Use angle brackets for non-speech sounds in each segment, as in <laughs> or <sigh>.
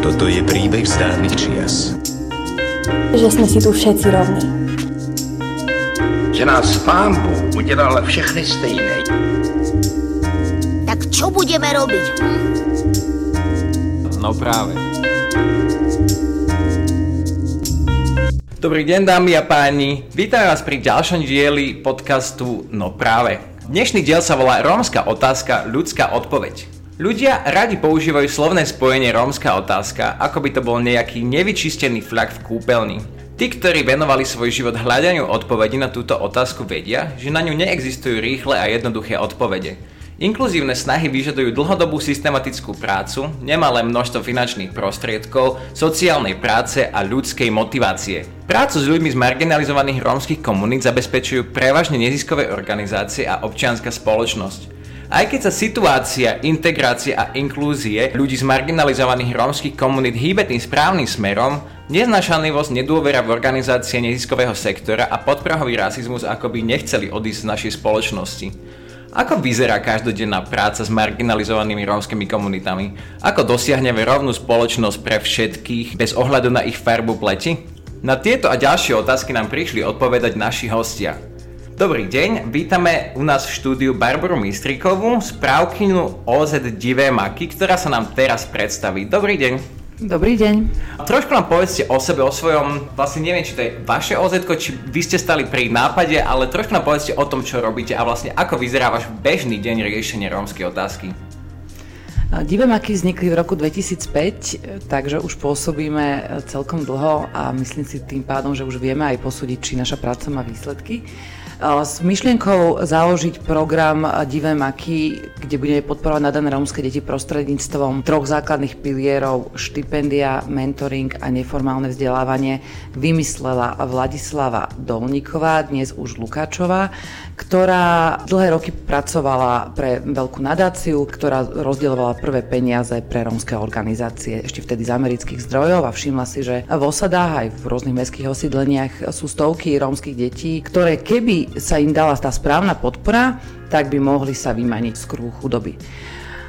Toto je príbeh z dávnych čias. Že sme si tu všetci rovní. Že nás pán Bůh udělal všechny stejné. Tak čo budeme robiť? Hm? No práve. Dobrý deň dámy a páni, vítam vás pri ďalšom dieli podcastu No práve. Dnešný diel sa volá Rómska otázka, ľudská odpoveď. Ľudia radi používajú slovné spojenie rómska otázka, ako by to bol nejaký nevyčistený flak v kúpeľni. Tí, ktorí venovali svoj život hľadaniu odpovedi na túto otázku vedia, že na ňu neexistujú rýchle a jednoduché odpovede. Inkluzívne snahy vyžadujú dlhodobú systematickú prácu, nemalé množstvo finančných prostriedkov, sociálnej práce a ľudskej motivácie. Prácu s ľuďmi z marginalizovaných rómskych komunít zabezpečujú prevažne neziskové organizácie a občianská spoločnosť. Aj keď sa situácia integrácie a inklúzie ľudí z marginalizovaných rómskych komunít hýbe tým správnym smerom, neznašanlivosť, nedôvera v organizácie neziskového sektora a podprahový rasizmus akoby nechceli odísť z našej spoločnosti. Ako vyzerá každodenná práca s marginalizovanými rómskymi komunitami? Ako dosiahneme rovnú spoločnosť pre všetkých bez ohľadu na ich farbu pleti? Na tieto a ďalšie otázky nám prišli odpovedať naši hostia. Dobrý deň, vítame u nás v štúdiu Barboru Mistrikovú, správkynu OZ Divé Maky, ktorá sa nám teraz predstaví. Dobrý deň. Dobrý deň. Trošku nám povedzte o sebe, o svojom, vlastne neviem, či to je vaše OZ, či vy ste stali pri nápade, ale trošku nám povedzte o tom, čo robíte a vlastne ako vyzerá váš bežný deň riešenia rómskej otázky. Divé maky vznikli v roku 2005, takže už pôsobíme celkom dlho a myslím si tým pádom, že už vieme aj posúdiť, či naša práca má výsledky. S myšlienkou založiť program Divé maky, kde budeme podporovať nadané rómske deti prostredníctvom troch základných pilierov štipendia, mentoring a neformálne vzdelávanie vymyslela Vladislava Dolníková, dnes už Lukáčová, ktorá dlhé roky pracovala pre veľkú nadáciu, ktorá rozdielovala prvé peniaze pre rómske organizácie, ešte vtedy z amerických zdrojov a všimla si, že v osadách aj v rôznych mestských osídleniach sú stovky rómskych detí, ktoré keby sa im dala tá správna podpora, tak by mohli sa vymaniť z kruhu chudoby.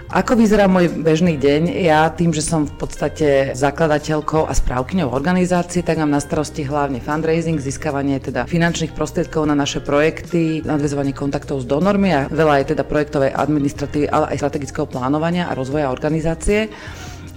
Ako vyzerá môj bežný deň? Ja tým, že som v podstate zakladateľkou a správkyňou organizácie, tak mám na starosti hlavne fundraising, získavanie teda finančných prostriedkov na naše projekty, nadvezovanie kontaktov s donormi a veľa je teda projektovej administratívy, ale aj strategického plánovania a rozvoja organizácie.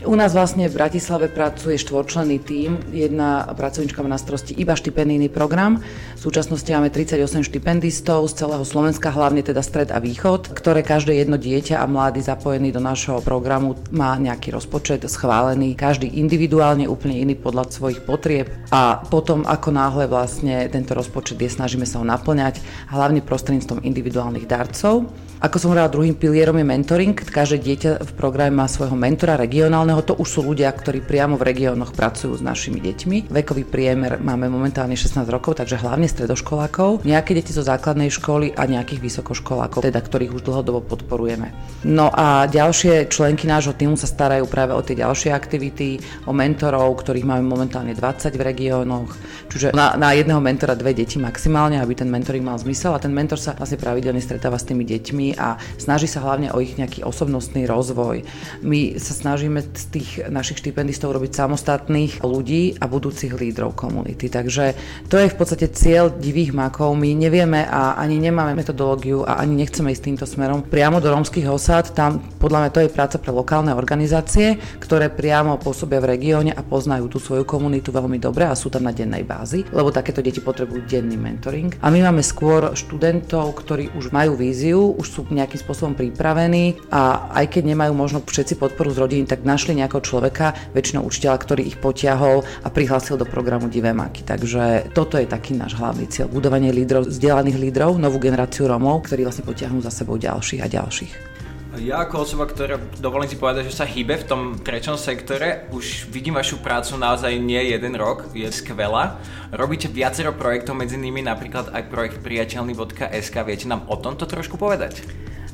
U nás vlastne v Bratislave pracuje štvorčlenný tím. Jedna pracovnička má na starosti iba štipendijný program. V súčasnosti máme 38 štipendistov z celého Slovenska, hlavne teda stred a východ, ktoré každé jedno dieťa a mladý zapojený do našho programu má nejaký rozpočet schválený, každý individuálne, úplne iný podľa svojich potrieb. A potom, ako náhle vlastne tento rozpočet je, snažíme sa ho naplňať, hlavne prostredníctvom individuálnych darcov. Ako som hovorila, druhým pilierom je mentoring. Každé dieťa v programe má svojho mentora regionálneho. To už sú ľudia, ktorí priamo v regiónoch pracujú s našimi deťmi. Vekový priemer máme momentálne 16 rokov, takže hlavne stredoškolákov, nejaké deti zo základnej školy a nejakých vysokoškolákov, teda ktorých už dlhodobo podporujeme. No a ďalšie členky nášho týmu sa starajú práve o tie ďalšie aktivity, o mentorov, ktorých máme momentálne 20 v regiónoch. Čiže na, na jedného mentora dve deti maximálne, aby ten mentoring mal zmysel a ten mentor sa vlastne pravidelne stretáva s tými deťmi a snaží sa hlavne o ich nejaký osobnostný rozvoj. My sa snažíme z tých našich štipendistov robiť samostatných ľudí a budúcich lídrov komunity. Takže to je v podstate cieľ divých makov. My nevieme a ani nemáme metodológiu a ani nechceme ísť týmto smerom priamo do rómskych osad. Tam podľa mňa to je práca pre lokálne organizácie, ktoré priamo pôsobia v regióne a poznajú tú svoju komunitu veľmi dobre a sú tam na dennej bázi, lebo takéto deti potrebujú denný mentoring. A my máme skôr študentov, ktorí už majú víziu, už sú sú nejakým spôsobom pripravení a aj keď nemajú možno všetci podporu z rodiny, tak našli nejakého človeka, väčšinou učiteľa, ktorý ich potiahol a prihlásil do programu Divé maky. Takže toto je taký náš hlavný cieľ, budovanie lídrov, vzdelaných lídrov, novú generáciu Romov, ktorí vlastne potiahnú za sebou ďalších a ďalších. Ja ako osoba, ktorá dovolím si povedať, že sa hýbe v tom treťom sektore, už vidím vašu prácu naozaj nie jeden rok, je skvelá. Robíte viacero projektov, medzi nimi napríklad aj projekt priateľný.sk, viete nám o tomto trošku povedať?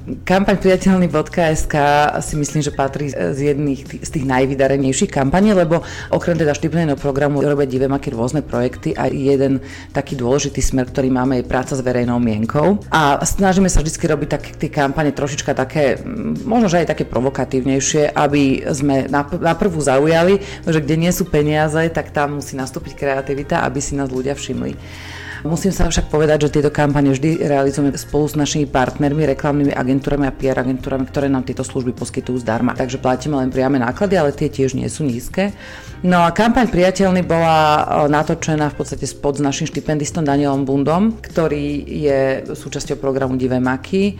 Kampaň priateľný.sk si myslím, že patrí z jedných z tých najvydarenejších kampaní, lebo okrem teda štipendného programu robia divemaký rôzne projekty a jeden taký dôležitý smer, ktorý máme, je práca s verejnou mienkou. A snažíme sa vždy robiť tak, tie kampane trošička také, možno že aj také provokatívnejšie, aby sme na prvú zaujali, že kde nie sú peniaze, tak tam musí nastúpiť kreativita, aby si nás ľudia všimli. Musím sa však povedať, že tieto kampane vždy realizujeme spolu s našimi partnermi, reklamnými agentúrami a PR agentúrami, ktoré nám tieto služby poskytujú zdarma. Takže platíme len priame náklady, ale tie tiež nie sú nízke. No a kampaň Priateľný bola e, natočená v podstate spod s našim štipendistom Danielom Bundom, ktorý je súčasťou programu Divé maky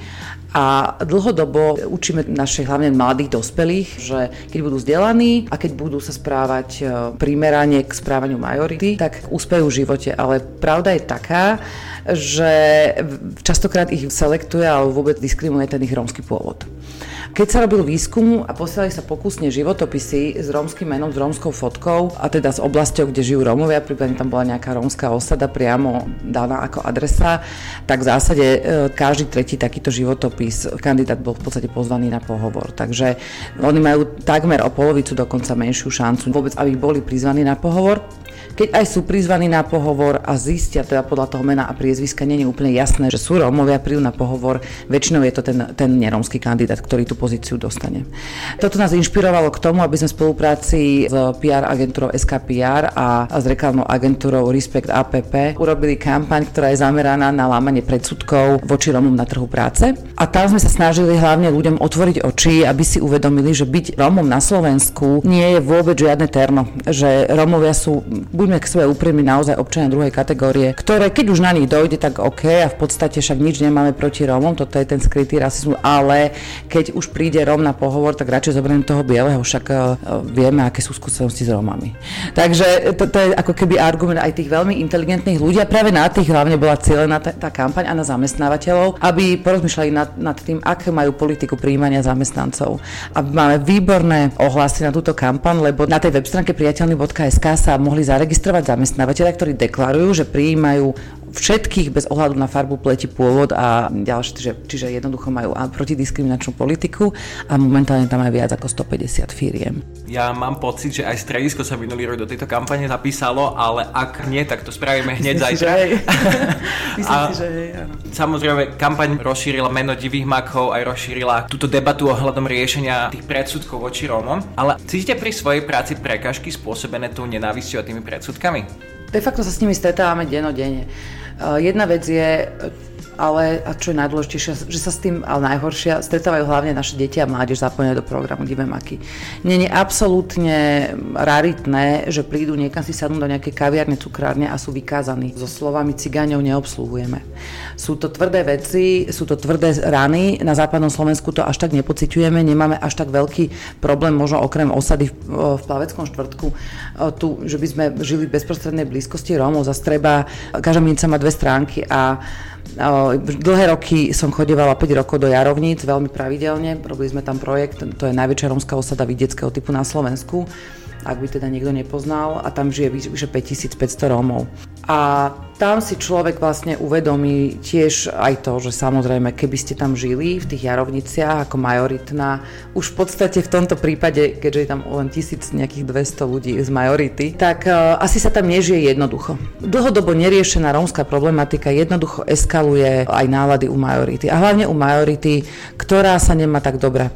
a dlhodobo učíme našich hlavne mladých dospelých, že keď budú vzdelaní a keď budú sa správať e, primerane k správaniu majority, tak úspejú v živote. Ale pravda je taká, že častokrát ich selektuje alebo vôbec diskriminuje ten ich rómsky pôvod. Keď sa robil výskum a posielali sa pokusne životopisy s rómskym menom, s rómskou fotkou a teda s oblasťou, kde žijú Rómovia, prípadne tam bola nejaká rómska osada priamo daná ako adresa, tak v zásade e, každý tretí takýto životopis kandidát bol v podstate pozvaný na pohovor. Takže oni majú takmer o polovicu dokonca menšiu šancu vôbec, aby boli prizvaní na pohovor. Keď aj sú prizvaní na pohovor a zistia teda podľa toho mena a priezviska, nie je úplne jasné, že sú Rómovia, prídu na pohovor, väčšinou je to ten, ten nerómsky kandidát, ktorý tú pozíciu dostane. Toto nás inšpirovalo k tomu, aby sme v spolupráci s PR agentúrou SKPR a, s reklamnou agentúrou Respect APP urobili kampaň, ktorá je zameraná na lámanie predsudkov voči Rómom na trhu práce. A tam sme sa snažili hlavne ľuďom otvoriť oči, aby si uvedomili, že byť Rómom na Slovensku nie je vôbec žiadne terno, že Rómovia sú buďme k sebe úprimní naozaj občania druhej kategórie, ktoré keď už na nich dojde, tak OK a v podstate však nič nemáme proti Rómom, toto je ten skrytý rasizmus, ale keď už príde Róm na pohovor, tak radšej zoberiem toho bieleho, však uh, vieme, aké sú skúsenosti s Rómami. Takže to, to je ako keby argument aj tých veľmi inteligentných ľudí a práve na tých hlavne bola cieľená tá, tá kampaň a na zamestnávateľov, aby porozmýšľali nad, nad tým, aké majú politiku príjmania zamestnancov. A máme výborné ohlasy na túto kampaň, lebo na tej web stránke priateľný.sk sa mohli zaregistrovať registrovať zamestnávateľa, ktorí deklarujú, že prijímajú všetkých bez ohľadu na farbu pleti pôvod a ďalšie, čiže, čiže jednoducho majú protidiskriminačnú politiku a momentálne tam aj viac ako 150 firiem. Ja mám pocit, že aj stredisko sa minulý rok do tejto kampane zapísalo, ale ak nie, tak to spravíme hneď Myslím zajtra. Si, <laughs> <laughs> Myslím a si, že hej, áno. Samozrejme, kampaň rozšírila meno divých makov, aj rozšírila túto debatu ohľadom riešenia tých predsudkov voči Rómom. Ale cítite pri svojej práci prekažky spôsobené tou nenávisťou a tými predsudkami? De facto sa s nimi stretávame denodene. Jedna vec je ale a čo je najdôležitejšie, že sa s tým, ale najhoršia, stretávajú hlavne naše deti a mládež zapojené do programu Divé maky. Nie je absolútne raritné, že prídu niekam si sadnú do nejakej kaviarne, cukrárne a sú vykázaní. So slovami cigáňov neobsluhujeme. Sú to tvrdé veci, sú to tvrdé rany, na západnom Slovensku to až tak nepociťujeme, nemáme až tak veľký problém, možno okrem osady v, v Plaveckom štvrtku, tu, že by sme žili v bezprostrednej blízkosti Rómov, zase treba, každá minca má dve stránky a Dlhé roky som chodevala 5 rokov do Jarovníc, veľmi pravidelne. Robili sme tam projekt, to je najväčšia romská osada vidieckého typu na Slovensku ak by teda niekto nepoznal, a tam žije vyše 5500 Rómov. A tam si človek vlastne uvedomí tiež aj to, že samozrejme, keby ste tam žili v tých jarovniciach ako majoritná, už v podstate v tomto prípade, keďže je tam len tisíc nejakých 200 ľudí z majority, tak uh, asi sa tam nežije jednoducho. Dlhodobo neriešená rómska problematika jednoducho eskaluje aj nálady u majority. A hlavne u majority, ktorá sa nemá tak dobre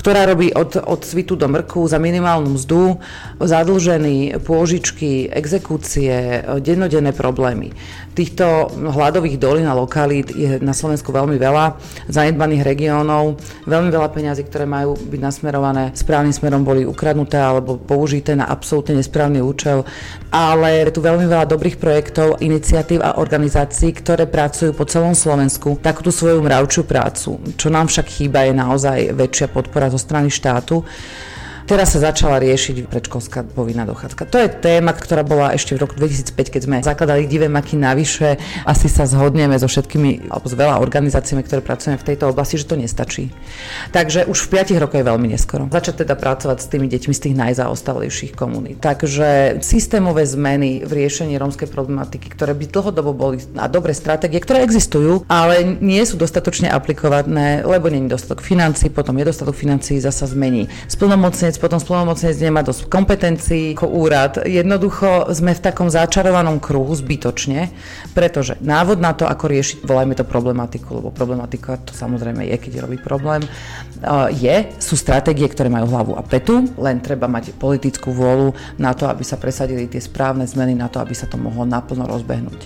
ktorá robí od, od svitu do mrku za minimálnu mzdu, zadlžený, pôžičky, exekúcie, dennodenné problémy. Týchto hladových dolín a lokalít je na Slovensku veľmi veľa, zanedbaných regiónov, veľmi veľa peňazí, ktoré majú byť nasmerované správnym smerom, boli ukradnuté alebo použité na absolútne nesprávny účel, ale je tu veľmi veľa dobrých projektov, iniciatív a organizácií, ktoré pracujú po celom Slovensku takúto svoju mravčiu prácu. Čo nám však chýba je naozaj väčšia podpora zo strany štátu. Teraz sa začala riešiť predškolská povinná dochádzka. To je téma, ktorá bola ešte v roku 2005, keď sme zakladali divé maky navyše. Asi sa zhodneme so všetkými, alebo s veľa organizáciami, ktoré pracujeme v tejto oblasti, že to nestačí. Takže už v 5 rokoch je veľmi neskoro. Začať teda pracovať s tými deťmi z tých najzaostalejších komunít. Takže systémové zmeny v riešení rómskej problematiky, ktoré by dlhodobo boli a dobré stratégie, ktoré existujú, ale nie sú dostatočne aplikované, lebo nie dostatok financí, potom je dostatok financí, zasa zmení. Splnomocnec, potom splnomocnec nemá dosť kompetencií ako úrad. Jednoducho sme v takom začarovanom kruhu zbytočne, pretože návod na to, ako riešiť, volajme to problematiku, lebo problematika to samozrejme je, keď robí problém, je, sú stratégie, ktoré majú hlavu a petu, len treba mať politickú vôľu na to, aby sa presadili tie správne zmeny, na to, aby sa to mohlo naplno rozbehnúť.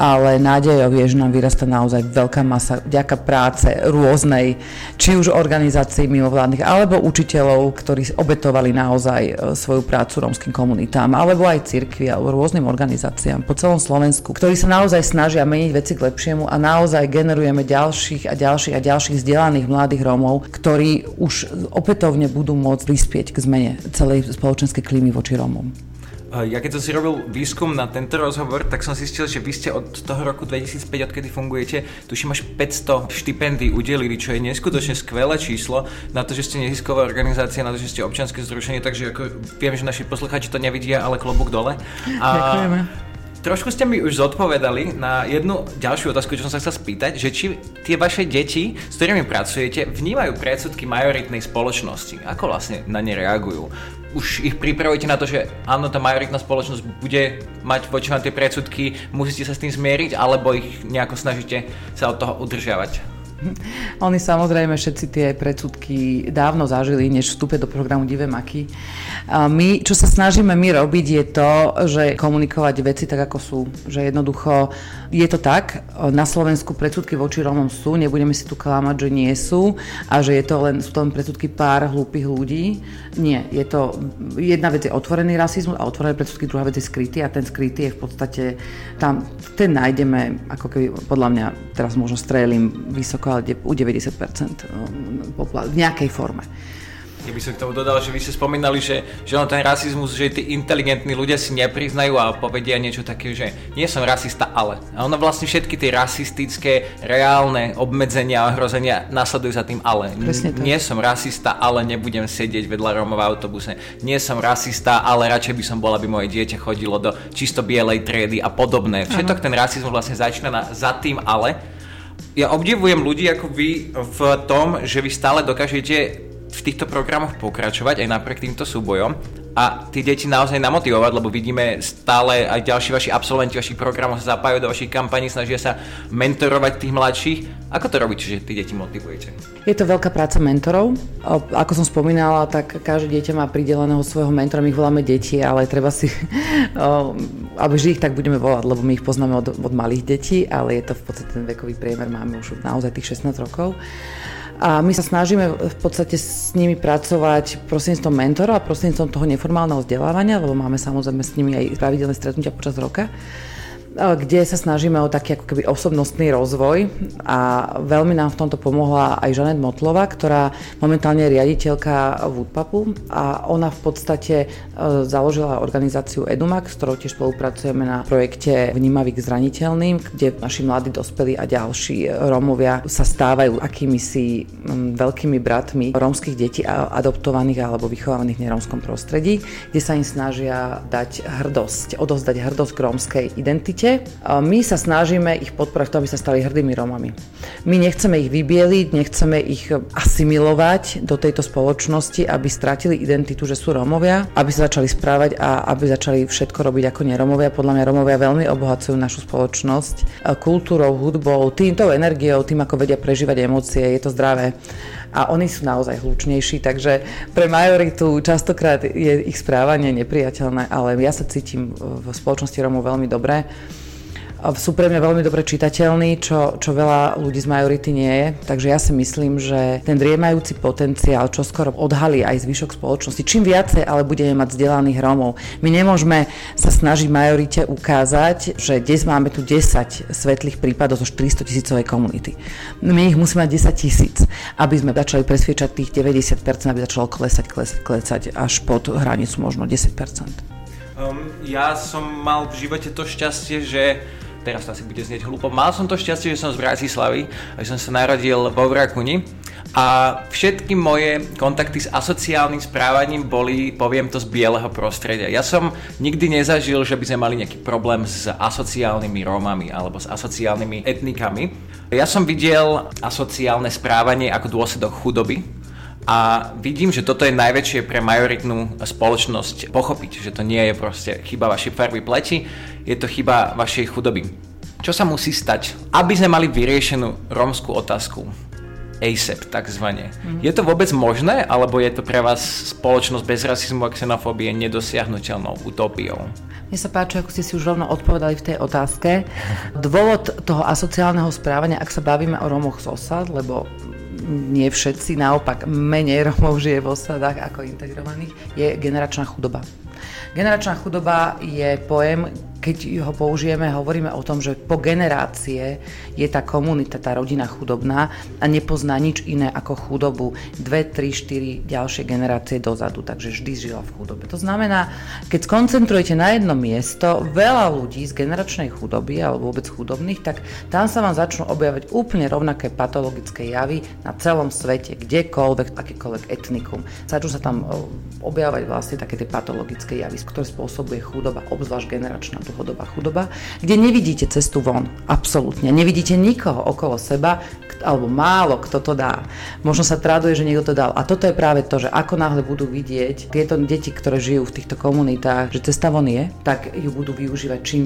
Ale nádejou je, že nám vyrasta naozaj veľká masa vďaka práce rôznej, či už organizácií mimovládnych, alebo učiteľov, ktorí obetovali naozaj e, svoju prácu rómskym komunitám, alebo aj cirkvi, alebo rôznym organizáciám po celom Slovensku, ktorí sa naozaj snažia meniť veci k lepšiemu a naozaj generujeme ďalších a ďalších a ďalších vzdelaných mladých Rómov, ktorí už opätovne budú môcť prispieť k zmene celej spoločenskej klímy voči Rómom. Ja keď som si robil výskum na tento rozhovor, tak som zistil, že vy ste od toho roku 2005, odkedy fungujete, tuším až 500 štipendií udelili, čo je neskutočne skvelé číslo na to, že ste nezisková organizácia, na to, že ste občanské združenie, takže ako viem, že naši posluchači to nevidia, ale klobúk dole. A Ďakujeme. Trošku ste mi už zodpovedali na jednu ďalšiu otázku, čo som sa chcel spýtať, že či tie vaše deti, s ktorými pracujete, vnímajú predsudky majoritnej spoločnosti. Ako vlastne na ne reagujú? Už ich pripravujete na to, že áno, tá majoritná spoločnosť bude mať voči vám tie predsudky, musíte sa s tým zmieriť, alebo ich nejako snažíte sa od toho udržiavať? <laughs> Oni samozrejme všetci tie predsudky dávno zažili, než vstúpe do programu Divé maky. My, čo sa snažíme my robiť, je to, že komunikovať veci tak, ako sú. Že jednoducho je to tak, na Slovensku predsudky voči Rómom sú, nebudeme si tu klamať, že nie sú a že je to len, sú to len predsudky pár hlúpych ľudí. Nie, je to, jedna vec je otvorený rasizmus a otvorené predsudky, druhá vec je skrytý a ten skrytý je v podstate, tam, ten nájdeme, ako keby, podľa mňa, teraz možno strelím vysoko ale u 90% no, v nejakej forme. Ja by som k tomu dodal, že vy ste spomínali, že, že on ten rasizmus, že tí inteligentní ľudia si nepriznajú a povedia niečo také, že nie som rasista, ale. A ono vlastne všetky tie rasistické, reálne obmedzenia a ohrozenia nasledujú za tým ale. Nie som rasista, ale nebudem sedieť vedľa Roma v autobuse. Nie som rasista, ale radšej by som bol, aby moje dieťa chodilo do čisto bielej triedy a podobné. Všetok ten rasizmus vlastne začína na, za tým ale ja obdivujem ľudí ako vy v tom, že vy stále dokážete v týchto programoch pokračovať aj napriek týmto súbojom a tí deti naozaj namotivovať, lebo vidíme stále aj ďalší vaši absolventi vašich programov sa zapájajú do vašich kampaní, snažia sa mentorovať tých mladších. Ako to robíte, že tí deti motivujete? Je to veľká práca mentorov. Ako som spomínala, tak každé dieťa má prideleného svojho mentora, my ich voláme deti, ale treba si, <laughs> že ich tak budeme volať, lebo my ich poznáme od, od malých detí, ale je to v podstate ten vekový priemer, máme už naozaj tých 16 rokov. A my sa snažíme v podstate s nimi pracovať prostredníctvom mentora a prostredníctvom toho neformálneho vzdelávania, lebo máme samozrejme s nimi aj pravidelné stretnutia počas roka kde sa snažíme o taký ako keby osobnostný rozvoj. A veľmi nám v tomto pomohla aj Žanet Motlova, ktorá momentálne je riaditeľka Woodpapu a ona v podstate e, založila organizáciu Edumax, s ktorou tiež spolupracujeme na projekte Vnímavý k zraniteľným, kde naši mladí dospelí a ďalší Rómovia sa stávajú akými si veľkými bratmi rómskych detí adoptovaných alebo vychovaných v nerómskom prostredí, kde sa im snažia dať hrdosť, odozdať hrdosť k rómskej identite svete. My sa snažíme ich podporovať v tom, aby sa stali hrdými Rómami. My nechceme ich vybieliť, nechceme ich asimilovať do tejto spoločnosti, aby stratili identitu, že sú Rómovia, aby sa začali správať a aby začali všetko robiť ako nerómovia. Podľa mňa Rómovia veľmi obohacujú našu spoločnosť kultúrou, hudbou, týmto energiou, tým, ako vedia prežívať emócie, je to zdravé a oni sú naozaj hlučnejší, takže pre majoritu častokrát je ich správanie nepriateľné, ale ja sa cítim v spoločnosti Romov veľmi dobre sú pre mňa veľmi dobre čitateľní, čo, čo veľa ľudí z majority nie je. Takže ja si myslím, že ten driemajúci potenciál, čo skoro odhalí aj zvyšok spoločnosti, čím viacej ale budeme mať vzdelaných Rómov. My nemôžeme sa snažiť majorite ukázať, že dnes máme tu 10 svetlých prípadov zo 400 tisícovej komunity. My ich musíme mať 10 tisíc, aby sme začali presviečať tých 90%, aby začalo klesať, klesať, klesať až pod hranicu možno 10%. Um, ja som mal v živote to šťastie, že teraz to asi bude znieť hlúpo. Mal som to šťastie, že som z Bratislavy že som sa narodil vo Vrakuni a všetky moje kontakty s asociálnym správaním boli, poviem to, z bieleho prostredia. Ja som nikdy nezažil, že by sme mali nejaký problém s asociálnymi Rómami alebo s asociálnymi etnikami. Ja som videl asociálne správanie ako dôsledok chudoby, a vidím, že toto je najväčšie pre majoritnú spoločnosť pochopiť, že to nie je proste chyba vašej farby pleti, je to chyba vašej chudoby. Čo sa musí stať, aby sme mali vyriešenú rómskú otázku? ASAP takzvané. Mm-hmm. Je to vôbec možné, alebo je to pre vás spoločnosť bez rasizmu a xenofóbie nedosiahnutelnou utopiou? Mne sa páči, ako ste si už rovno odpovedali v tej otázke. Dôvod toho asociálneho správania, ak sa bavíme o Rómoch z osad, lebo nie všetci, naopak menej Romov žije v osadách ako integrovaných, je generačná chudoba. Generačná chudoba je pojem, keď ho použijeme, hovoríme o tom, že po generácie je tá komunita, tá rodina chudobná a nepozná nič iné ako chudobu dve, tri, štyri ďalšie generácie dozadu, takže vždy žila v chudobe. To znamená, keď skoncentrujete na jedno miesto veľa ľudí z generačnej chudoby alebo vôbec chudobných, tak tam sa vám začnú objavať úplne rovnaké patologické javy na celom svete, kdekoľvek, akékoľvek etnikum. Začnú sa tam objavovať vlastne také tie patologické javy, ktoré spôsobuje chudoba, obzvlášť generačná dlhodobá chudoba, kde nevidíte cestu von, absolútne. Nevidíte nikoho okolo seba, alebo málo kto to dá. Možno sa traduje, že niekto to dal. A toto je práve to, že ako náhle budú vidieť tieto deti, ktoré žijú v týchto komunitách, že cesta von je, tak ju budú využívať čím,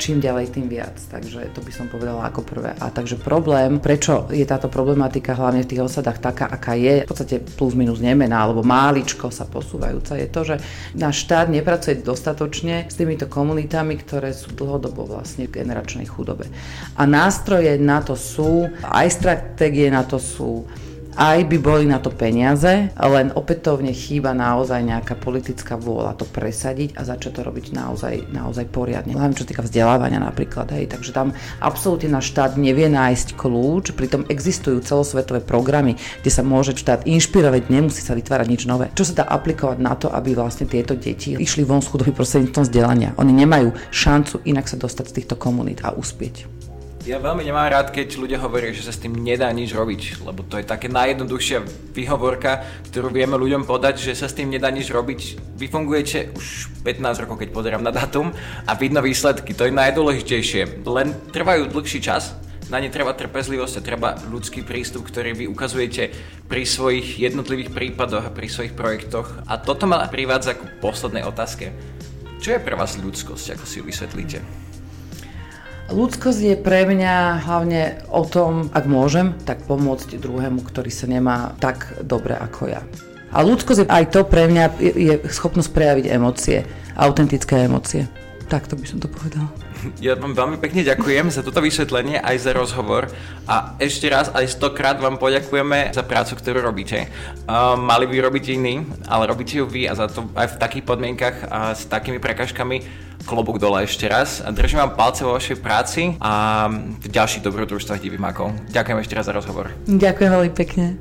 čím ďalej, tým viac. Takže to by som povedala ako prvé. A takže problém, prečo je táto problematika hlavne v tých osadách taká, aká je, v podstate plus minus nemená, alebo máličko sa posúvajúca, je to, že náš štát nepracuje dostatočne s týmito komunitami, ktoré sú dlhodobo vlastne v generačnej chudobe. A nástroje na to sú, aj stratégie na to sú, aj by boli na to peniaze, len opätovne chýba naozaj nejaká politická vôľa to presadiť a začať to robiť naozaj, naozaj poriadne. Hlavne čo týka vzdelávania napríklad. Hej. Takže tam absolútne náš štát nevie nájsť kľúč, pritom existujú celosvetové programy, kde sa môže štát inšpirovať, nemusí sa vytvárať nič nové. Čo sa dá aplikovať na to, aby vlastne tieto deti išli von z chudoby prostredníctvom vzdelania. Oni nemajú šancu inak sa dostať z týchto komunít a uspieť. Ja veľmi nemám rád, keď ľudia hovoria, že sa s tým nedá nič robiť, lebo to je také najjednoduchšia výhovorka, ktorú vieme ľuďom podať, že sa s tým nedá nič robiť. Vy fungujete už 15 rokov, keď pozerám na datum a vidno výsledky, to je najdôležitejšie. Len trvajú dlhší čas, na ne treba trpezlivosť a treba ľudský prístup, ktorý vy ukazujete pri svojich jednotlivých prípadoch a pri svojich projektoch. A toto ma privádza k poslednej otázke. Čo je pre vás ľudskosť, ako si ju vysvetlíte? Ľudskosť je pre mňa hlavne o tom, ak môžem, tak pomôcť druhému, ktorý sa nemá tak dobre ako ja. A ľudskosť je aj to pre mňa je schopnosť prejaviť emócie, autentické emócie. Takto by som to povedal. Ja vám veľmi pekne ďakujem za toto vysvetlenie aj za rozhovor a ešte raz aj stokrát vám poďakujeme za prácu, ktorú robíte. Uh, mali by robiť iní, ale robíte ju vy a za to aj v takých podmienkach a s takými prekažkami klobúk dole ešte raz. Držím vám palce vo vašej práci a v ďalších dobrodružstvách divimakov. Ďakujem ešte raz za rozhovor. Ďakujem veľmi pekne.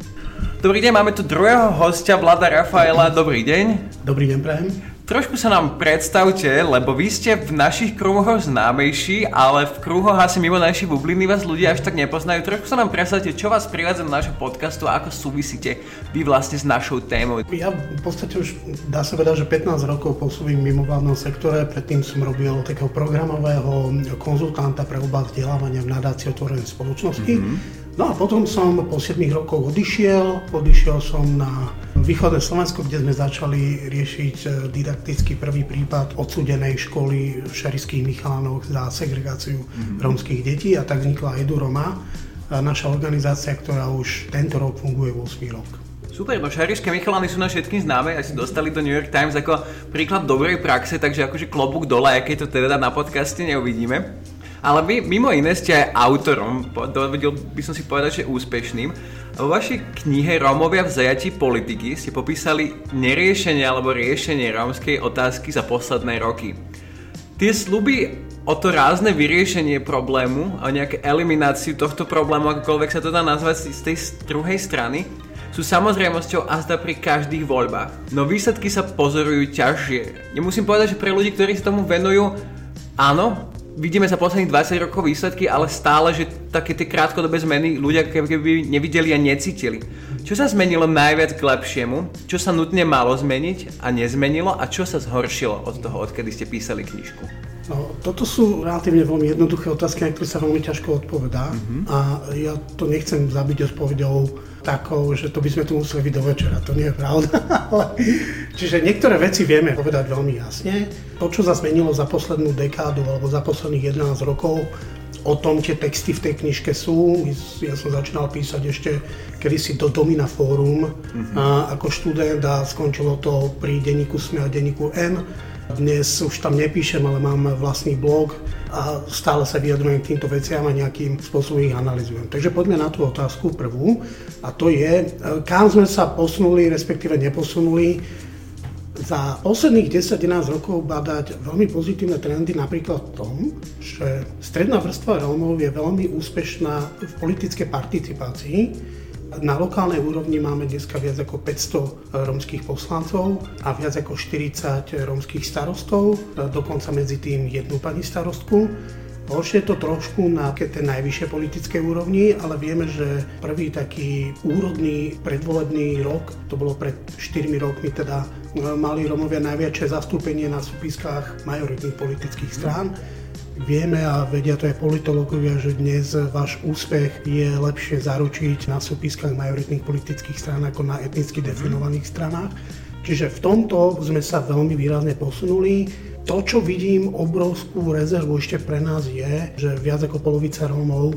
Dobrý deň, máme tu druhého hostia, Vlada Rafaela. Dobrý deň. Dobrý deň, prajem. Trošku sa nám predstavte, lebo vy ste v našich kruhoch známejší, ale v kruhoch asi mimo našej bubliny vás ľudia až tak nepoznajú. Trošku sa nám predstavte, čo vás privádza do nášho podcastu a ako súvisíte vy vlastne s našou témou. Ja v podstate už dá sa vedať, že 15 rokov pôsobím v mimovládnom sektore. Predtým som robil takého programového konzultanta pre oblasť vzdelávania v nadácii otvorenej spoločnosti. Mm-hmm. No a potom som po 7 rokoch odišiel, odišiel som na východné Slovensko, kde sme začali riešiť e, didaktický prvý prípad odsudenej školy v Šarických Michalanoch za segregáciu mm-hmm. rómskych detí a tak vznikla Edu Roma, naša organizácia, ktorá už tento rok funguje 8 rok. Super, no Šarišské Michalany sú na všetkým známe, aj si dostali do New York Times ako príklad dobrej praxe, takže akože klobúk dole, aké to teda na podcaste neuvidíme. Ale vy mimo iné ste aj autorom, dovedel by som si povedať, že úspešným. Vo vašej knihe Rómovia v zajatí politiky ste popísali neriešenie alebo riešenie rómskej otázky za posledné roky. Tie sluby o to rázne vyriešenie problému, o nejaké elimináciu tohto problému, akokoľvek sa to dá nazvať z tej druhej strany, sú samozrejmosťou a zda pri každých voľbách. No výsledky sa pozorujú ťažšie. Nemusím povedať, že pre ľudí, ktorí sa tomu venujú, áno, vidíme sa posledných 20 rokov výsledky, ale stále, že také tie krátkodobé zmeny ľudia keby nevideli a necítili. Čo sa zmenilo najviac k lepšiemu? Čo sa nutne malo zmeniť a nezmenilo? A čo sa zhoršilo od toho, odkedy ste písali knižku? No, toto sú relatívne veľmi jednoduché otázky, na ktoré sa veľmi ťažko odpovedá. Mm-hmm. A ja to nechcem zabiť odpovedou takou, že to by sme tu museli byť do večera. To nie je pravda. <laughs> Čiže niektoré veci vieme povedať veľmi jasne. To, čo sa zmenilo za poslednú dekádu alebo za posledných 11 rokov, o tom tie texty v tej knižke sú. Ja som začínal písať ešte kedysi do Domina Fórum mm-hmm. a, ako študent a skončilo to pri denníku SME a denníku N dnes už tam nepíšem, ale mám vlastný blog a stále sa vyjadrujem k týmto veciam a nejakým spôsobom ich analizujem. Takže poďme na tú otázku prvú a to je, kam sme sa posunuli, respektíve neposunuli za posledných 10-11 rokov badať veľmi pozitívne trendy napríklad v tom, že stredná vrstva Rómov je veľmi úspešná v politickej participácii na lokálnej úrovni máme dneska viac ako 500 rómskych poslancov a viac ako 40 rómskych starostov, dokonca medzi tým jednu pani starostku. Horšie je to trošku na tej najvyššej politickej úrovni, ale vieme, že prvý taký úrodný predvolebný rok, to bolo pred 4 rokmi, teda mali Romovia najväčšie zastúpenie na súpiskách majoritných politických strán. Mm Vieme a vedia to aj politológovia, že dnes váš úspech je lepšie zaručiť na súpiskách majoritných politických strán ako na etnicky definovaných stranách. Čiže v tomto sme sa veľmi výrazne posunuli. To, čo vidím obrovskú rezervu ešte pre nás je, že viac ako polovica Rómov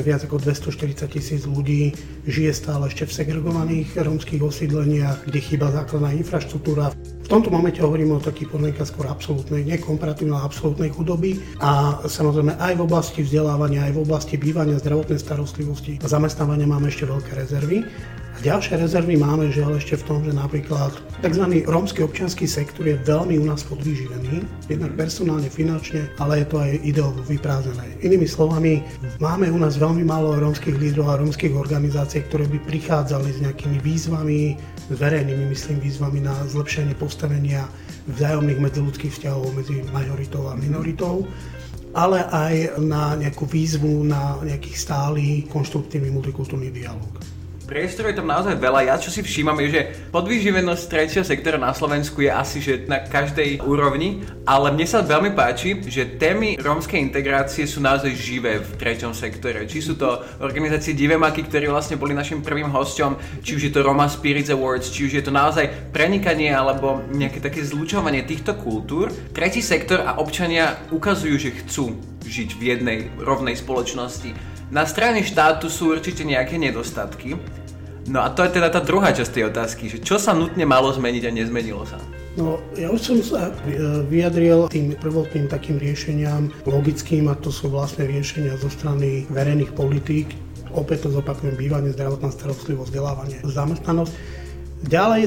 je viac ako 240 tisíc ľudí, žije stále ešte v segregovaných rómskych osídleniach, kde chýba základná infraštruktúra. V tomto momente hovoríme o takých podmienkach skôr absolútnej, nekomparatívnej, absolútnej chudoby a samozrejme aj v oblasti vzdelávania, aj v oblasti bývania, zdravotnej starostlivosti a zamestnávania máme ešte veľké rezervy. Ďalšie rezervy máme žiaľ ešte v tom, že napríklad tzv. rómsky občianský sektor je veľmi u nás podvyživený, jednak personálne, finančne, ale je to aj ideovo vyprázdnené. Inými slovami, máme u nás veľmi málo rómskych lídrov a rómskych organizácií, ktoré by prichádzali s nejakými výzvami, s verejnými, myslím, výzvami na zlepšenie postavenia vzájomných medziludských vzťahov medzi majoritou a minoritou ale aj na nejakú výzvu na nejaký stály konštruktívny multikultúrny dialog priestoru je tam naozaj veľa. Ja čo si všímam je, že podvýživenosť tretieho sektora na Slovensku je asi že na každej úrovni, ale mne sa veľmi páči, že témy rómskej integrácie sú naozaj živé v treťom sektore. Či sú to organizácie Divemaky, ktorí vlastne boli našim prvým hosťom, či už je to Roma Spirits Awards, či už je to naozaj prenikanie alebo nejaké také zlučovanie týchto kultúr. Tretí sektor a občania ukazujú, že chcú žiť v jednej rovnej spoločnosti. Na strane štátu sú určite nejaké nedostatky, No a to je teda tá druhá časť tej otázky, že čo sa nutne malo zmeniť a nezmenilo sa? No, ja už som sa e, vyjadril tým prvotným takým riešeniam logickým a to sú vlastne riešenia zo strany verejných politík. Opäť to zopakujem, bývanie, zdravotná starostlivosť, vzdelávanie, zamestnanosť. Ďalej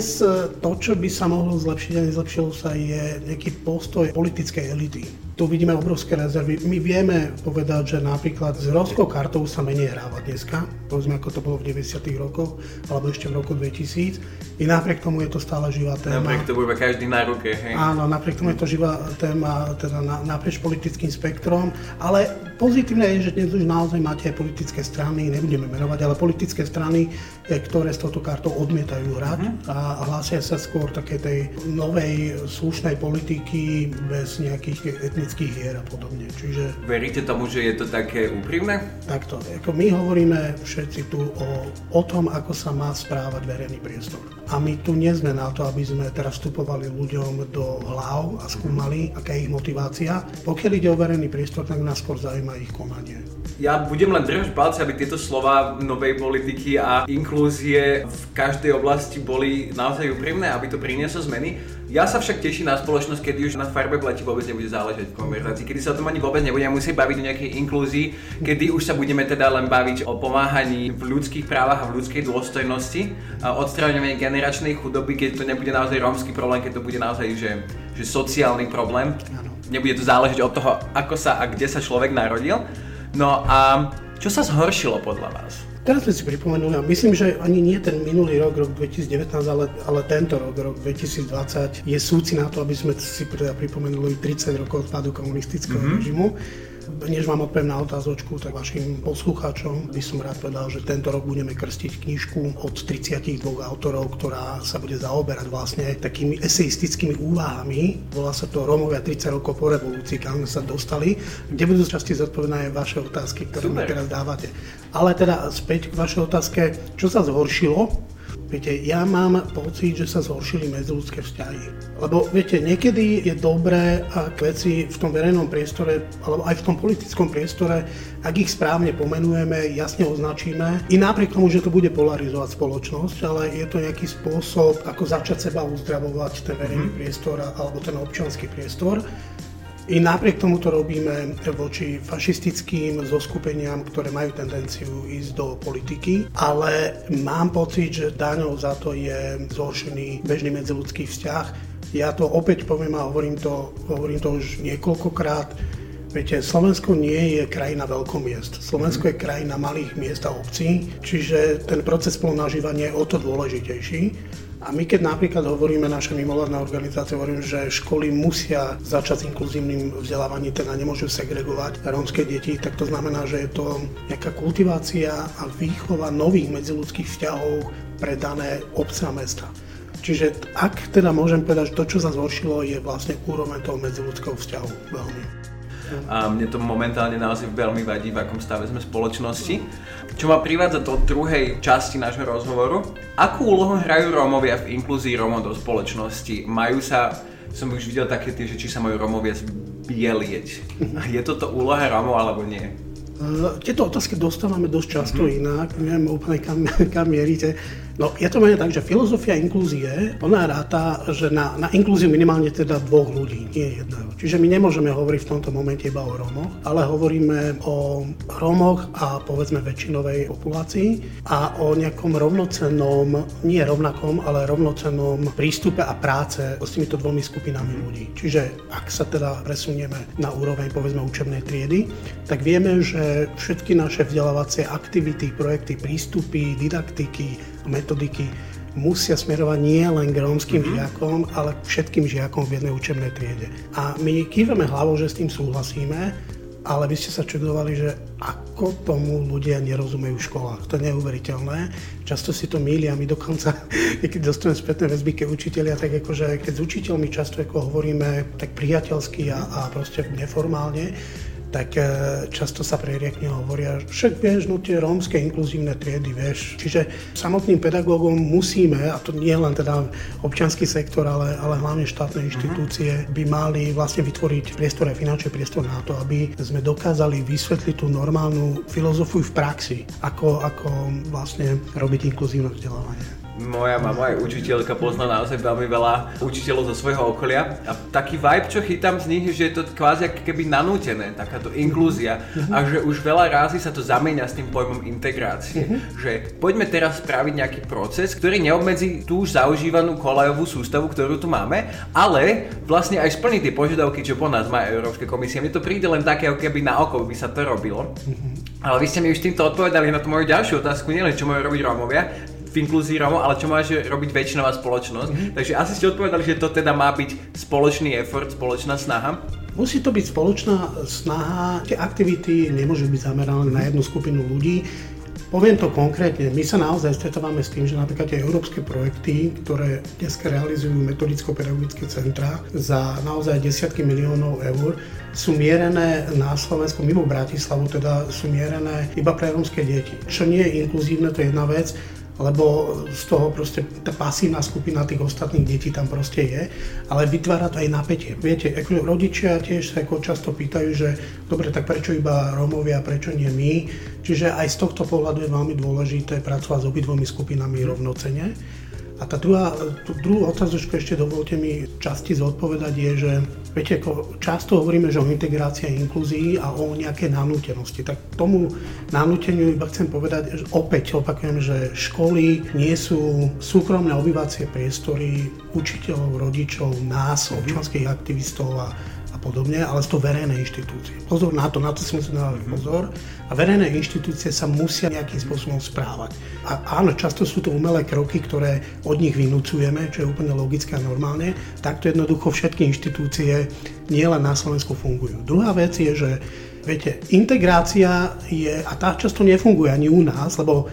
to, čo by sa mohlo zlepšiť a nezlepšilo sa, je nejaký postoj politickej elity tu vidíme obrovské rezervy. My vieme povedať, že napríklad s rómskou kartou sa menej hráva dneska, povedzme ako to bolo v 90. rokoch, alebo ešte v roku 2000. I napriek tomu je to stále živá téma. Napriek tomu iba každý na ruke, hej? Áno, napriek tomu je to živá téma teda na, naprieč politickým spektrom, ale pozitívne je, že dnes už naozaj máte aj politické strany, nebudeme menovať, ale politické strany, eh, ktoré s touto kartou odmietajú hrať uh-huh. a hlásia sa skôr také tej novej slušnej politiky bez nejakých etnických politických hier a podobne. Čiže... Veríte tomu, že je to také úprimné? Takto. Ako my hovoríme všetci tu o, o tom, ako sa má správať verejný priestor. A my tu nie sme na to, aby sme teraz vstupovali ľuďom do hlav a skúmali, aká je ich motivácia. Pokiaľ ide o verejný priestor, tak nás skôr zaujíma ich konanie. Ja budem len držať palce, aby tieto slova novej politiky a inklúzie v každej oblasti boli naozaj úprimné, aby to prinieslo zmeny. Ja sa však teším na spoločnosť, kedy už na farbe pleti vôbec nebude záležať v konverzácii, kedy sa o tom ani vôbec nebudeme musieť baviť o nejakej inklúzii, kedy už sa budeme teda len baviť o pomáhaní v ľudských právach a v ľudskej dôstojnosti, odstraňovanie generačnej chudoby, keď to nebude naozaj rómsky problém, keď to bude naozaj že, že sociálny problém. Nebude to záležiť od toho, ako sa a kde sa človek narodil. No a čo sa zhoršilo podľa vás? Teraz sme si pripomenuli, a myslím, že ani nie ten minulý rok, rok 2019, ale, ale tento rok, rok 2020, je súci na to, aby sme si teda pripomenuli 30 rokov odpadu komunistického mm-hmm. režimu. Než vám odpoviem na otázočku, tak vašim poslucháčom by som rád povedal, že tento rok budeme krstiť knižku od 32 autorov, ktorá sa bude zaoberať vlastne takými eseistickými úvahami. Volá sa to Rómovia 30 rokov po revolúcii, kam sa dostali, kde budú časti zodpovedané aj vaše otázky, ktoré mi teraz dávate. Ale teda späť k vašej otázke, čo sa zhoršilo Viete, ja mám pocit, že sa zhoršili medziludské vzťahy. Lebo viete, niekedy je dobré, ak veci v tom verejnom priestore, alebo aj v tom politickom priestore, ak ich správne pomenujeme, jasne označíme, i napriek tomu, že to bude polarizovať spoločnosť, ale je to nejaký spôsob, ako začať seba uzdravovať ten verejný mm-hmm. priestor alebo ten občianský priestor. I napriek tomu to robíme voči fašistickým zoskupeniam, ktoré majú tendenciu ísť do politiky, ale mám pocit, že daňou za to je zhoršený bežný medziludský vzťah. Ja to opäť poviem a hovorím to, hovorím to už niekoľkokrát. Viete, Slovensko nie je krajina veľkomiest. Slovensko je krajina malých miest a obcí, čiže ten proces spolunažívania je o to dôležitejší. A my keď napríklad hovoríme, naša mimovládna organizácia, hovorím, že školy musia začať s inkluzívnym vzdelávaním, teda nemôžu segregovať rómske deti, tak to znamená, že je to nejaká kultivácia a výchova nových medziludských vzťahov pre dané obce a mesta. Čiže ak teda môžem povedať, že to, čo sa zhoršilo, je vlastne úroveň toho medziludského vzťahu veľmi. A mne to momentálne naozaj veľmi vadí, v akom stave sme spoločnosti. Čo ma privádza do druhej časti nášho rozhovoru. Akú úlohu hrajú Rómovia v inklúzii Rómov do spoločnosti? Majú sa, som už videl také tie, že či sa majú Rómovia zbielieť. Je toto úloha Rómov alebo nie? Uh, tieto otázky dostávame dosť často mm-hmm. inak, neviem úplne kam, <laughs> kam mierite. No, ja to mám tak, že filozofia inklúzie, ona ráta, že na, na inklúziu minimálne teda dvoch ľudí, nie jedného. Čiže my nemôžeme hovoriť v tomto momente iba o Rómoch, ale hovoríme o Rómoch a povedzme väčšinovej populácii a o nejakom rovnocennom, nie rovnakom, ale rovnocennom prístupe a práce s týmito dvomi skupinami ľudí. Čiže ak sa teda presunieme na úroveň povedzme učebnej triedy, tak vieme, že všetky naše vzdelávacie aktivity, projekty, prístupy, didaktiky, metodiky musia smerovať nie len k rómskym mm-hmm. žiakom, ale všetkým žiakom v jednej učebnej triede. A my kývame hlavou, že s tým súhlasíme, ale vy ste sa čudovali, že ako tomu ľudia nerozumejú v školách. To je neuveriteľné. Často si to mília, my dokonca, <laughs> keď dostaneme spätné väzby, keď učiteľia, tak akože, keď s učiteľmi často ako hovoríme tak priateľsky a, a proste neformálne, tak e, často sa preriekne hovoria, však vieš, no tie rómske inkluzívne triedy, vieš. Čiže samotným pedagógom musíme, a to nie len teda občianský sektor, ale, ale hlavne štátne mhm. inštitúcie, by mali vlastne vytvoriť priestor aj finančný priestor na to, aby sme dokázali vysvetliť tú normálnu filozofiu v praxi, ako, ako vlastne robiť inkluzívne vzdelávanie. Moja mama je učiteľka, pozná naozaj veľmi veľa učiteľov zo svojho okolia a taký vibe, čo chytám z nich, že je to kvázi keby nanútené, takáto inklúzia a že už veľa rázy sa to zamieňa s tým pojmom integrácie. Že poďme teraz spraviť nejaký proces, ktorý neobmedzí tú už zaužívanú kolajovú sústavu, ktorú tu máme, ale vlastne aj splní tie požiadavky, čo po nás má Európska komisia. Mne to príde len také, keby na oko by sa to robilo. Ale vy ste mi už týmto odpovedali na tú moju ďalšiu otázku, nielen čo majú robiť Rómovia, v inklúzii Romov, ale čo môže robiť väčšinová spoločnosť. Mm-hmm. Takže asi ste odpovedali, že to teda má byť spoločný effort, spoločná snaha. Musí to byť spoločná snaha. Tie aktivity nemôžu byť zamerané na jednu skupinu ľudí. Poviem to konkrétne, my sa naozaj stretávame s tým, že napríklad tie európske projekty, ktoré dnes realizujú metodicko-pedagogické centra za naozaj desiatky miliónov eur, sú mierené na Slovensku mimo Bratislavu, teda sú mierené iba pre rómske deti. Čo nie je inkluzívne, to je jedna vec, lebo z toho proste tá pasívna skupina tých ostatných detí tam proste je, ale vytvára to aj napätie. Viete, ako rodičia tiež sa ako často pýtajú, že dobre, tak prečo iba Rómovia, prečo nie my? Čiže aj z tohto pohľadu je veľmi dôležité pracovať s obidvomi skupinami rovnocene. A tá druhá, tú druhú otázočku ešte dovolte mi časti zodpovedať je, že viete, ako často hovoríme, že o integrácii a inklúzii a o nejaké nanútenosti. Tak tomu nanúteniu iba chcem povedať, že opäť opakujem, že školy nie sú súkromné obyvacie priestory učiteľov, rodičov, nás, občanských aktivistov a podobne, ale sú to verejné inštitúcie. Pozor na to, na to si musíme dávať pozor. A verejné inštitúcie sa musia nejakým spôsobom správať. A áno, často sú to umelé kroky, ktoré od nich vynúcujeme, čo je úplne logické a normálne. Takto jednoducho všetky inštitúcie nielen na Slovensku fungujú. Druhá vec je, že viete, integrácia je, a tá často nefunguje ani u nás, lebo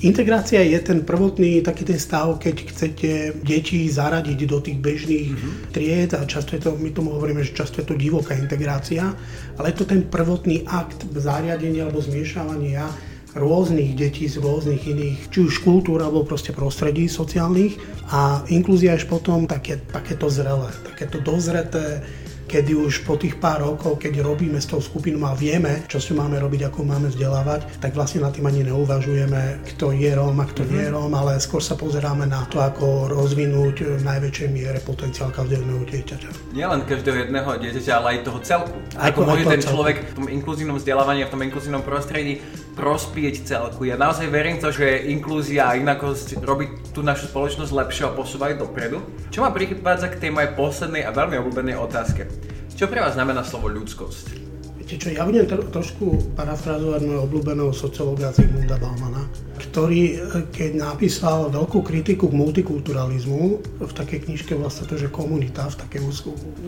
Integrácia je ten prvotný taký ten stav, keď chcete deti zaradiť do tých bežných mm-hmm. tried a často je to, my tomu hovoríme, že často je to divoká integrácia, ale je to ten prvotný akt zariadenia alebo zmiešavania rôznych detí z rôznych iných, či už kultúr alebo proste prostredí sociálnych a inklúzia až potom také, takéto zrelé, takéto dozreté kedy už po tých pár rokov, keď robíme s tou skupinou a vieme, čo si máme robiť, ako máme vzdelávať, tak vlastne na tým ani neuvažujeme, kto je Róm a kto mm-hmm. nie je Róm, ale skôr sa pozeráme na to, ako rozvinúť v najväčšej miere potenciál každého jedného dieťaťa. len každého jedného dieťaťa, ale aj toho celku. Ako, ako môže ten celku. človek v tom inkluzívnom vzdelávaní, v tom inkluzívnom prostredí prospieť celku. Ja naozaj verím to, že inklúzia a inakosť robí tú našu spoločnosť lepšie a posúvajú dopredu. Čo ma prichádza k tej mojej poslednej a veľmi obľúbenej otázke. Čo pre vás znamená slovo ľudskosť? Viete čo, ja budem tro, trošku parafrazovať môjho obľúbeného sociológa Zygmunda Baumana, ktorý, e, keď napísal veľkú kritiku k multikulturalizmu, v takej knižke vlastne to, že komunita, v takej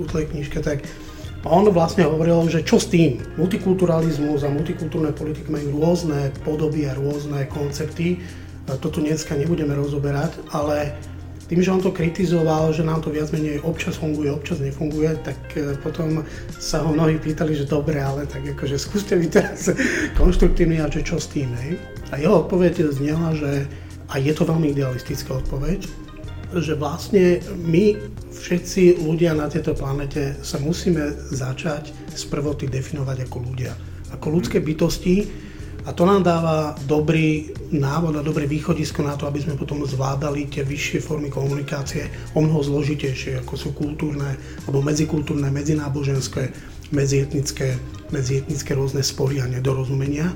útlej knižke, tak on vlastne hovoril, že čo s tým? Multikulturalizmus a multikultúrne politiky majú rôzne podoby a rôzne koncepty. To tu dneska nebudeme rozoberať, ale tým, že on to kritizoval, že nám to viac menej občas funguje, občas nefunguje, tak e, potom sa ho mnohí pýtali, že dobre, ale tak akože skúste vy teraz <laughs> konštruktívne a že čo s tým, hej? A jeho odpoveď znela, že, a je to veľmi idealistická odpoveď, že vlastne my všetci ľudia na tejto planete sa musíme začať z prvoty definovať ako ľudia. Ako ľudské bytosti, a to nám dáva dobrý návod a dobré východisko na to, aby sme potom zvládali tie vyššie formy komunikácie o mnoho zložitejšie, ako sú kultúrne, alebo medzikultúrne, medzináboženské, medzietnické, medzietnické rôzne spory a nedorozumenia.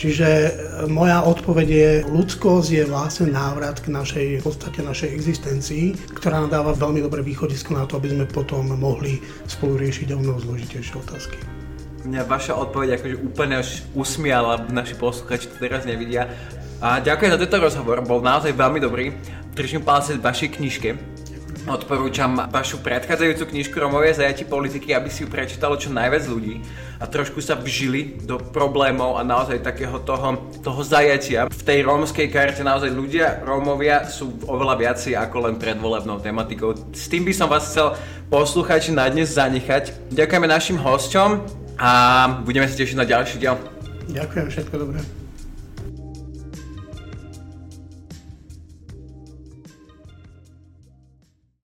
Čiže e, moja odpoveď je, ľudskosť je vlastne návrat k našej, v podstate našej existencii, ktorá nám dáva veľmi dobré východisko na to, aby sme potom mohli spolu riešiť o mnoho zložitejšie otázky. Mňa vaša odpoveď akože úplne až usmiala, naši posluchači to teraz nevidia. A ďakujem za tento rozhovor, bol naozaj veľmi dobrý. Držím palce v vašej knižke. Odporúčam vašu predchádzajúcu knižku Romovia zajati politiky, aby si ju prečítalo čo najviac ľudí a trošku sa vžili do problémov a naozaj takého toho, toho zajatia. V tej rómskej karte naozaj ľudia, Rómovia sú oveľa viaci ako len predvolebnou tematikou. S tým by som vás chcel posluchači na dnes zanechať. Ďakujeme našim hosťom a budeme sa tešiť na ďalší diel. Ďakujem, všetko dobré.